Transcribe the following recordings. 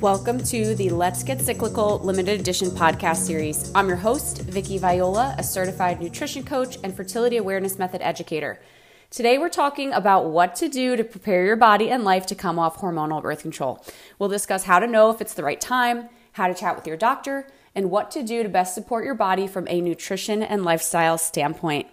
Welcome to the Let's Get Cyclical limited edition podcast series. I'm your host, Vicki Viola, a certified nutrition coach and fertility awareness method educator. Today, we're talking about what to do to prepare your body and life to come off hormonal birth control. We'll discuss how to know if it's the right time, how to chat with your doctor, and what to do to best support your body from a nutrition and lifestyle standpoint.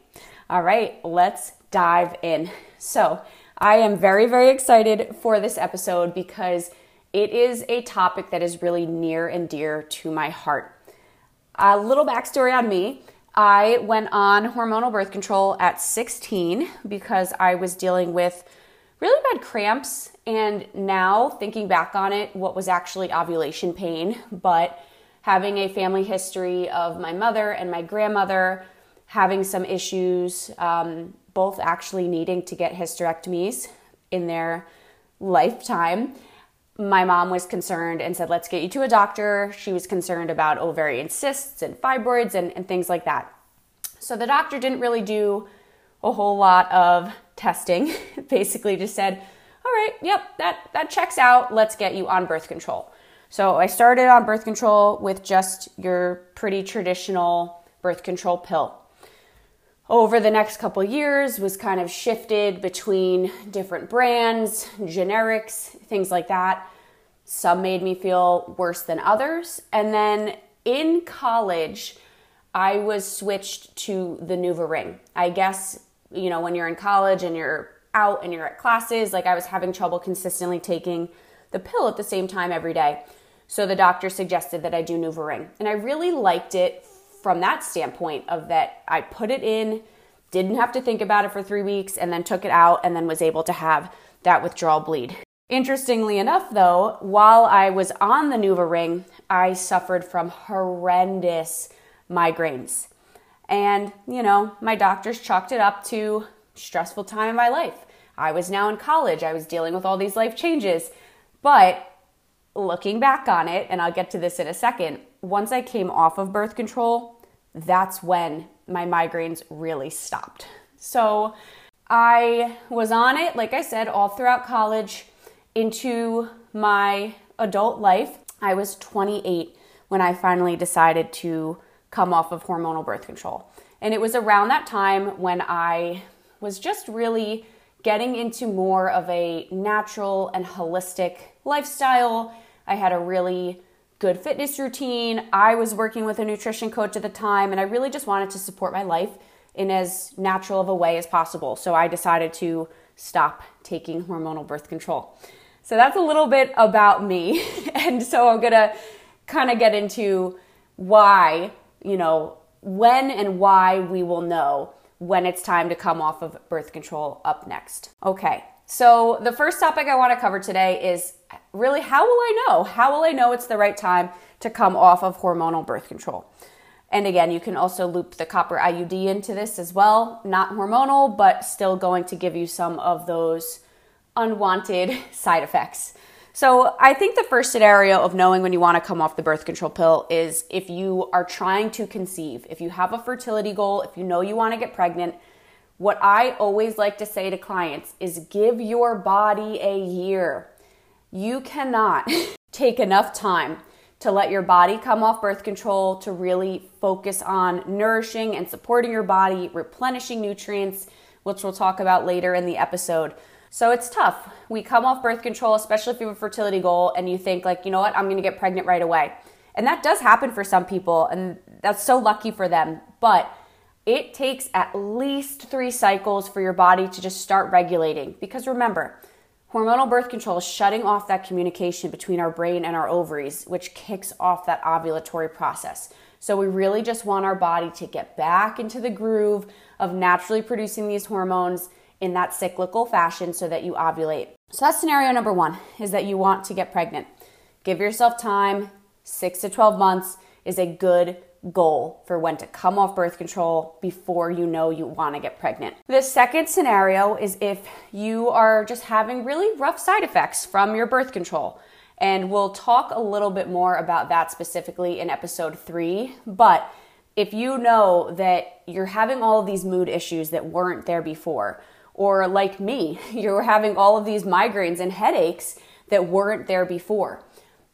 All right, let's dive in. So, I am very, very excited for this episode because it is a topic that is really near and dear to my heart. A little backstory on me I went on hormonal birth control at 16 because I was dealing with really bad cramps. And now, thinking back on it, what was actually ovulation pain, but having a family history of my mother and my grandmother having some issues, um, both actually needing to get hysterectomies in their lifetime my mom was concerned and said, let's get you to a doctor. She was concerned about ovarian cysts and fibroids and, and things like that. So the doctor didn't really do a whole lot of testing. Basically, just said, all right, yep, that, that checks out. Let's get you on birth control. So I started on birth control with just your pretty traditional birth control pill. Over the next couple years was kind of shifted between different brands, generics, things like that. Some made me feel worse than others. And then in college, I was switched to the NuvaRing. I guess, you know, when you're in college and you're out and you're at classes, like I was having trouble consistently taking the pill at the same time every day. So the doctor suggested that I do NuvaRing. And I really liked it from that standpoint of that I put it in, didn't have to think about it for 3 weeks and then took it out and then was able to have that withdrawal bleed. Interestingly enough, though, while I was on the NuvaRing, I suffered from horrendous migraines. And, you know, my doctors chalked it up to stressful time in my life. I was now in college, I was dealing with all these life changes. But looking back on it, and I'll get to this in a second, once I came off of birth control, that's when my migraines really stopped. So I was on it, like I said, all throughout college into my adult life. I was 28 when I finally decided to come off of hormonal birth control. And it was around that time when I was just really getting into more of a natural and holistic lifestyle. I had a really good fitness routine. I was working with a nutrition coach at the time, and I really just wanted to support my life in as natural of a way as possible. So I decided to stop taking hormonal birth control. So that's a little bit about me. and so I'm going to kind of get into why, you know, when and why we will know when it's time to come off of birth control up next. Okay. So the first topic I want to cover today is really how will I know? How will I know it's the right time to come off of hormonal birth control? And again, you can also loop the copper IUD into this as well. Not hormonal, but still going to give you some of those unwanted side effects. So, I think the first scenario of knowing when you want to come off the birth control pill is if you are trying to conceive, if you have a fertility goal, if you know you want to get pregnant. What I always like to say to clients is give your body a year. You cannot take enough time to let your body come off birth control, to really focus on nourishing and supporting your body, replenishing nutrients, which we'll talk about later in the episode. So it's tough. We come off birth control, especially if you have a fertility goal and you think, like, you know what, I'm gonna get pregnant right away. And that does happen for some people, and that's so lucky for them. But it takes at least three cycles for your body to just start regulating. Because remember, hormonal birth control is shutting off that communication between our brain and our ovaries, which kicks off that ovulatory process. So we really just want our body to get back into the groove of naturally producing these hormones in that cyclical fashion so that you ovulate. So that's scenario number one is that you want to get pregnant. Give yourself time, six to 12 months is a good goal for when to come off birth control before you know you want to get pregnant. The second scenario is if you are just having really rough side effects from your birth control. And we'll talk a little bit more about that specifically in episode three. But if you know that you're having all of these mood issues that weren't there before, or like me, you're having all of these migraines and headaches that weren't there before.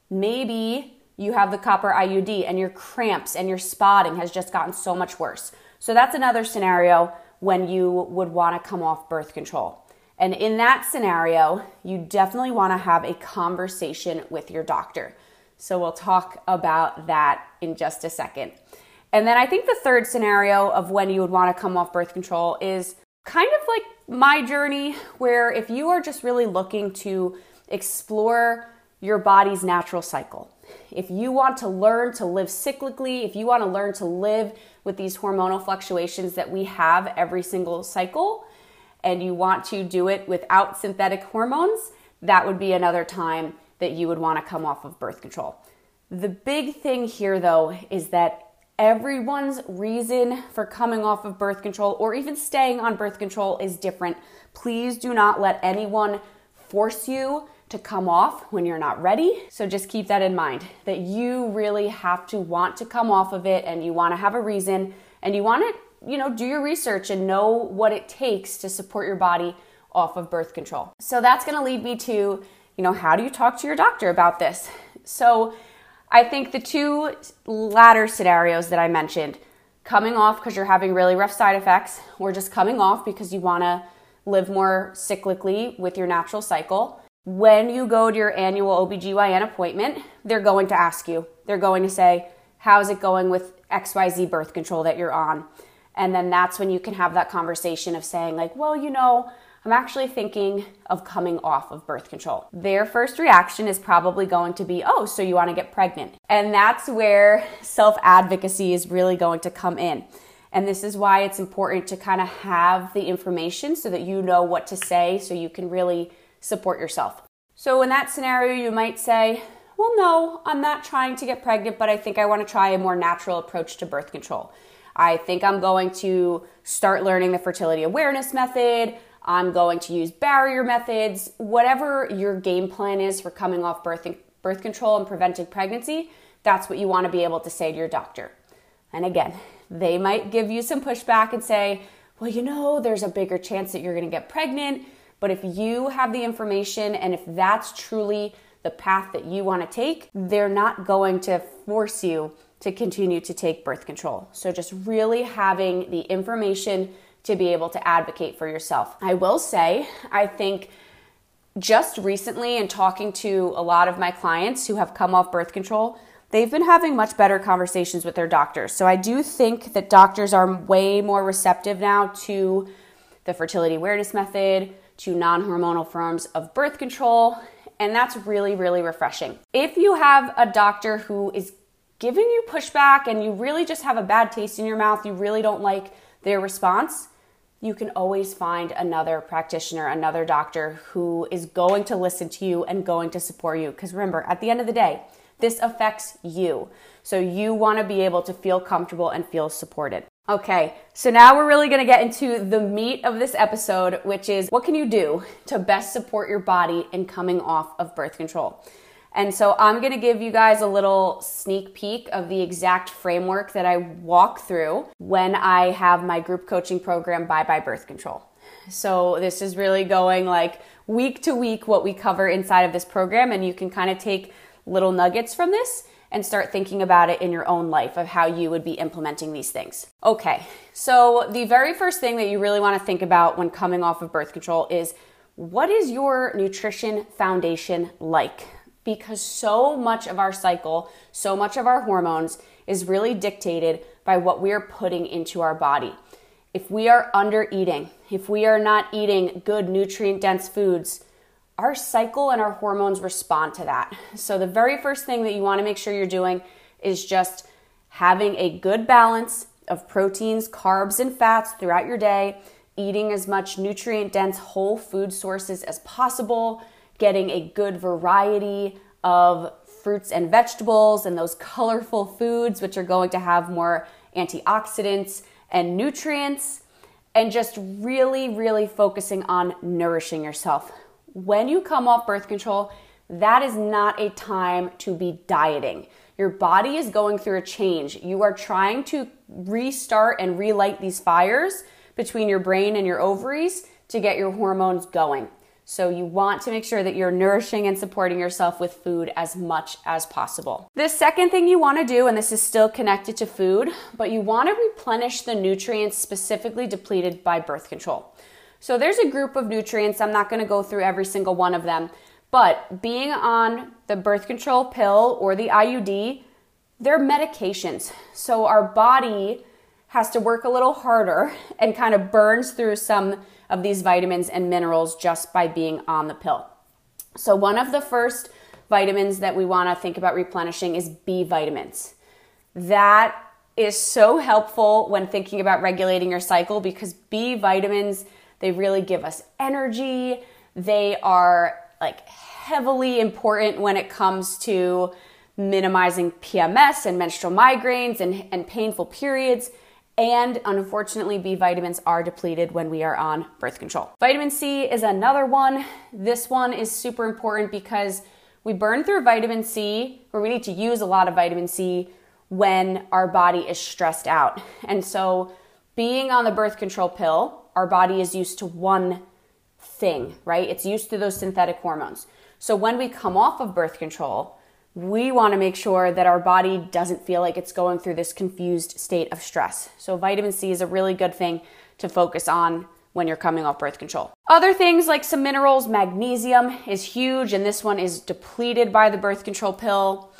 Maybe you have the copper IUD and your cramps and your spotting has just gotten so much worse. So that's another scenario when you would want to come off birth control. And in that scenario, you definitely want to have a conversation with your doctor. So we'll talk about that in just a second. And then I think the third scenario of when you would want to come off birth control is kind of like my journey, where if you are just really looking to explore your body's natural cycle, if you want to learn to live cyclically, if you want to learn to live with these hormonal fluctuations that we have every single cycle, and you want to do it without synthetic hormones, that would be another time that you would want to come off of birth control. The big thing here, though, is that everyone's reason for coming off of birth control or even staying on birth control is different. Please do not let anyone force you to come off when you're not ready. So just keep that in mind that you really have to want to come off of it and you want to have a reason and you want to, you know, do your research and know what it takes to support your body off of birth control. So that's going to lead me to, you know, how do you talk to your doctor about this? So I think the two latter scenarios that I mentioned, coming off because you're having really rough side effects, or just coming off because you want to live more cyclically with your natural cycle, when you go to your annual OBGYN appointment, they're going to ask you, they're going to say, How's it going with XYZ birth control that you're on? And then that's when you can have that conversation of saying, like, well, you know, I'm actually thinking of coming off of birth control. Their first reaction is probably going to be, oh, so you want to get pregnant. And that's where self advocacy is really going to come in. And this is why it's important to kind of have the information so that you know what to say so you can really support yourself. So, in that scenario, you might say, Well, no, I'm not trying to get pregnant, but I think I want to try a more natural approach to birth control. I think I'm going to start learning the fertility awareness method. I'm going to use barrier methods. Whatever your game plan is for coming off birth, birth control and preventing pregnancy, that's what you want to be able to say to your doctor. And again, they might give you some pushback and say, well, you know, there's a bigger chance that you're going to get pregnant. But if you have the information and if that's truly the path that you want to take, they're not going to force you to continue to take birth control. So just really having the information to be able to advocate for yourself. I will say, I think just recently, in talking to a lot of my clients who have come off birth control, they've been having much better conversations with their doctors. So I do think that doctors are way more receptive now to the fertility awareness method, to non hormonal forms of birth control, and that's really, really refreshing. If you have a doctor who is giving you pushback and you really just have a bad taste in your mouth, you really don't like their response, you can always find another practitioner, another doctor who is going to listen to you and going to support you. Because remember, at the end of the day, this affects you. So you want to be able to feel comfortable and feel supported. Okay, so now we're really gonna get into the meat of this episode, which is what can you do to best support your body in coming off of birth control? And so I'm gonna give you guys a little sneak peek of the exact framework that I walk through when I have my group coaching program, Bye Bye Birth Control. So this is really going like week to week what we cover inside of this program, and you can kind of take little nuggets from this and start thinking about it in your own life of how you would be implementing these things. Okay, so the very first thing that you really want to think about when coming off of birth control is what is your nutrition foundation like? Because so much of our cycle, so much of our hormones is really dictated by what we are putting into our body. If we are under eating, if we are not eating good nutrient dense foods, our cycle and our hormones respond to that. So, the very first thing that you want to make sure you're doing is just having a good balance of proteins, carbs, and fats throughout your day, eating as much nutrient dense whole food sources as possible, getting a good variety of fruits and vegetables and those colorful foods, which are going to have more antioxidants and nutrients, and just really, really focusing on nourishing yourself when you come off birth control, that is not a time to be dieting. Your body is going through a change. You are trying to restart and relight these fires between your brain and your ovaries to get your hormones going. So you want to make sure that you're nourishing and supporting yourself with food as much as possible. The second thing you want to do, and this is still connected to food, but you want to replenish the nutrients specifically depleted by birth control. So there's a group of nutrients, I'm not going to go through every single one of them, but being on the birth control pill or the IUD, they're medications. So our body has to work a little harder and kind of burns through some of these vitamins and minerals just by being on the pill. So, one of the first vitamins that we want to think about replenishing is B vitamins. That is so helpful when thinking about regulating your cycle because B vitamins, they really give us energy. They are like heavily important when it comes to minimizing PMS and menstrual migraines and, and painful periods. And unfortunately, B vitamins are depleted when we are on birth control. Vitamin C is another one. This one is super important because we burn through vitamin C, or we need to use a lot of vitamin C when our body is stressed out. And so, being on the birth control pill, our body is used to one thing, right? It's used to those synthetic hormones. So, when we come off of birth control, we want to make sure that our body doesn't feel like it's going through this confused state of stress. So, vitamin C is a really good thing to focus on when you're coming off birth control. Other things like some minerals, magnesium is huge, and this one is depleted by the birth control pill.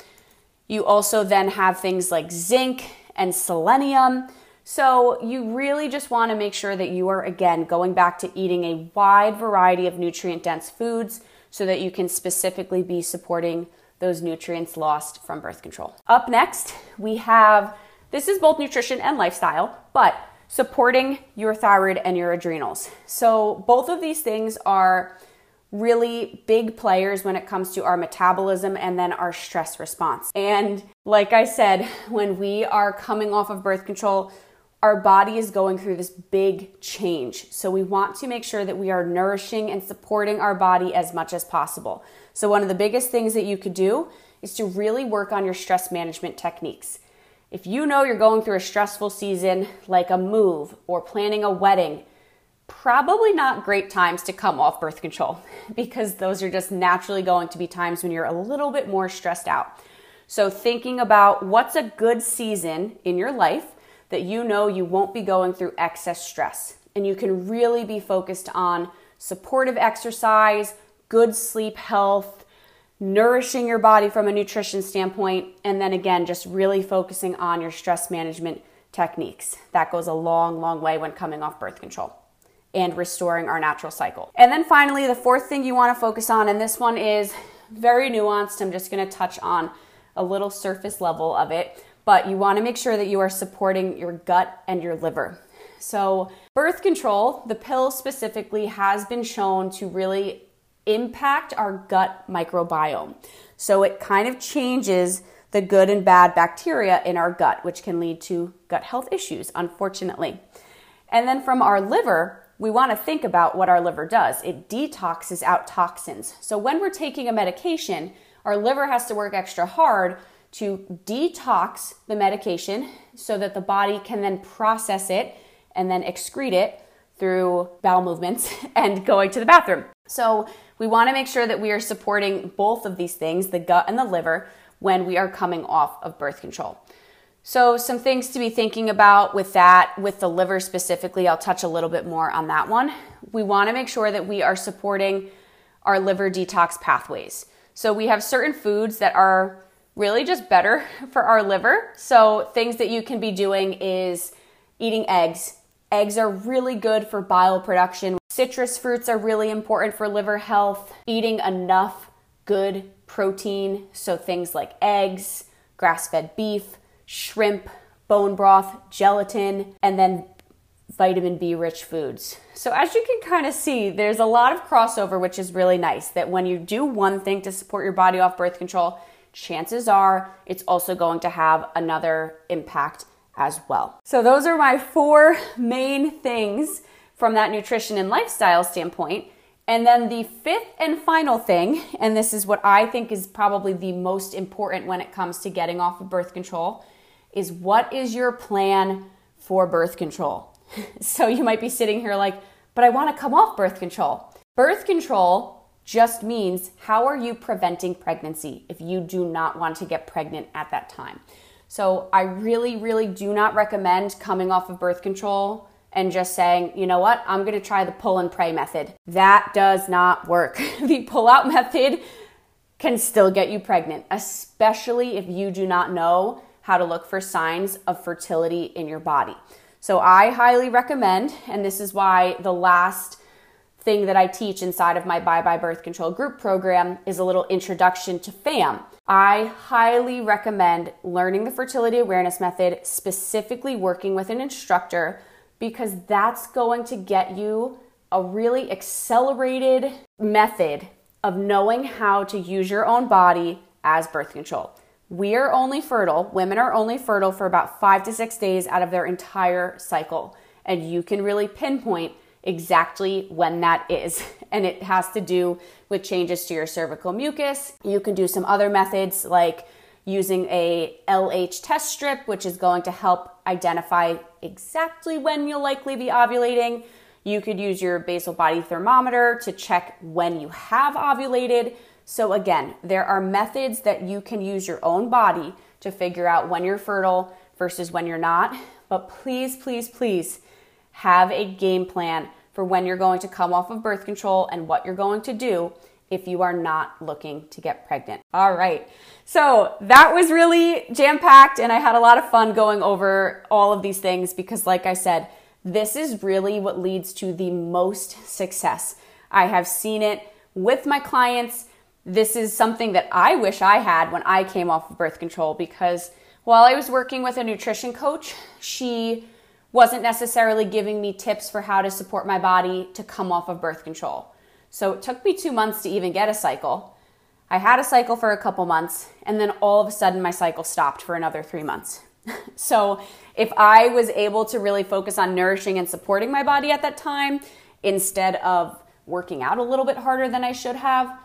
You also then have things like zinc and selenium. So, you really just want to make sure that you are, again, going back to eating a wide variety of nutrient dense foods so that you can specifically be supporting those nutrients lost from birth control. Up next, we have this is both nutrition and lifestyle, but supporting your thyroid and your adrenals. So, both of these things are really big players when it comes to our metabolism and then our stress response. And like I said, when we are coming off of birth control, our body is going through this big change. So we want to make sure that we are nourishing and supporting our body as much as possible. So, one of the biggest things that you could do is to really work on your stress management techniques. If you know you're going through a stressful season like a move or planning a wedding, probably not great times to come off birth control because those are just naturally going to be times when you're a little bit more stressed out. So, thinking about what's a good season in your life that you know you won't be going through excess stress. And you can really be focused on supportive exercise, good sleep health, nourishing your body from a nutrition standpoint, and then again, just really focusing on your stress management techniques. That goes a long, long way when coming off birth control and restoring our natural cycle. And then finally, the fourth thing you want to focus on, and this one is very nuanced, I'm just to touch on a little surface level of it but you want to make sure that you are supporting your gut and your liver. So, birth control, the pill specifically, has been shown to really impact our gut microbiome. So, it kind of changes the good and bad bacteria in our gut, which can lead to gut health issues, unfortunately. And then from our liver, we want to think about what our liver does. It detoxes out toxins. So, when we're taking a medication, our liver has to work extra hard to detox the medication so that the body can then process it and then excrete it through bowel movements and going to the bathroom. So, we want to make sure that we are supporting both of these things, the gut and the liver, when we are coming off of birth control. So, some things to be thinking about with that, with the liver specifically, I'll touch a little bit more on that one. We want to make sure that we are supporting our liver detox pathways. So, we have certain foods that are really just better for our liver. So, things that you can be doing is eating eggs. Eggs are really good for bile production. Citrus fruits are really important for liver health. Eating enough good protein, so things like eggs, grass fed beef, shrimp, bone broth, gelatin, and then vitamin B rich foods. So, as you can kind of see, there's a lot of crossover, which is really nice. That when you do one thing to support your body off birth control, chances are it's also going to have another impact as well. So, those are my four main things from that nutrition and lifestyle standpoint. And then the fifth and final thing, and this is what I think is probably the most important when it comes to getting off of birth control, is what is your plan for birth control? so, you might be sitting here like, but I want to come off birth control. Birth control just means how are you preventing pregnancy if you do not want to get pregnant at that time. So I really, really do not recommend coming off of birth control and just saying, you know what, I'm gonna try the pull and pray method. That does not work. the pull out method can still get you pregnant, especially if you do not know how to look for signs of fertility in your body. So I highly recommend, and this is why the last thing that I teach inside of my Bye Bye Birth Control group program is a little introduction to FAM. I highly recommend learning the fertility awareness method, specifically working with an instructor, because that's going to get you a really accelerated method of knowing how to use your own body as birth control. We are only fertile, women are only fertile for about five to six days out of their entire cycle. And you can really pinpoint exactly when that is. And it has to do with changes to your cervical mucus. You can do some other methods like using a LH test strip, which is going to help identify exactly when you'll likely be ovulating. You could use your basal body thermometer to check when you have ovulated. So, again, there are methods that you can use your own body to figure out when you're fertile versus when you're not. But please, please, please have a game plan for when you're going to come off of birth control and what you're going to do if you are not looking to get pregnant. All right. So that was really jam packed, and I had a lot of fun going over all of these things because, like I said, this is really what leads to the most success. I have seen it with my clients. This is something that I wish I had when I came off of birth control because while I was working with a nutrition coach, she wasn't necessarily giving me tips for how to support my body to come off of birth control. So it took me two months to even get a cycle. I had a cycle for a couple months, and then all of a sudden my cycle stopped for another three months. so if I was able to really focus on nourishing and supporting my body at that time, instead of working out a little bit harder than I should have,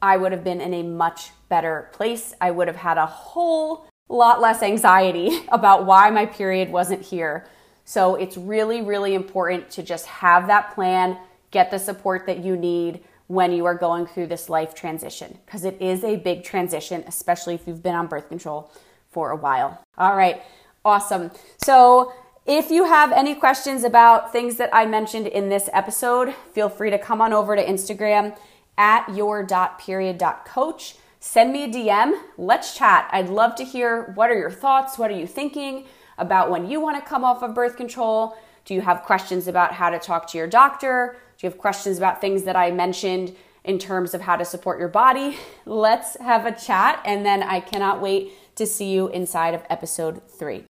I would have been in a much better place. I would have had a whole lot less anxiety about why my period wasn't here so it's really, really important to just have that plan, get the support that you need when you are going through this life transition, because it is a big transition, especially if you've been on birth control for a while. All right, awesome. So if you have any questions about things that I mentioned in this episode, feel free to come on over to Instagram at your.period.coach. Send me a DM. Let's chat. I'd love to hear what are your thoughts? What are you thinking? About when you want to come off of birth control? Do you have questions about how to talk to your doctor? Do you have questions about things that I mentioned in terms of how to support your body? Let's have a chat, and then I cannot wait to see you inside of episode three.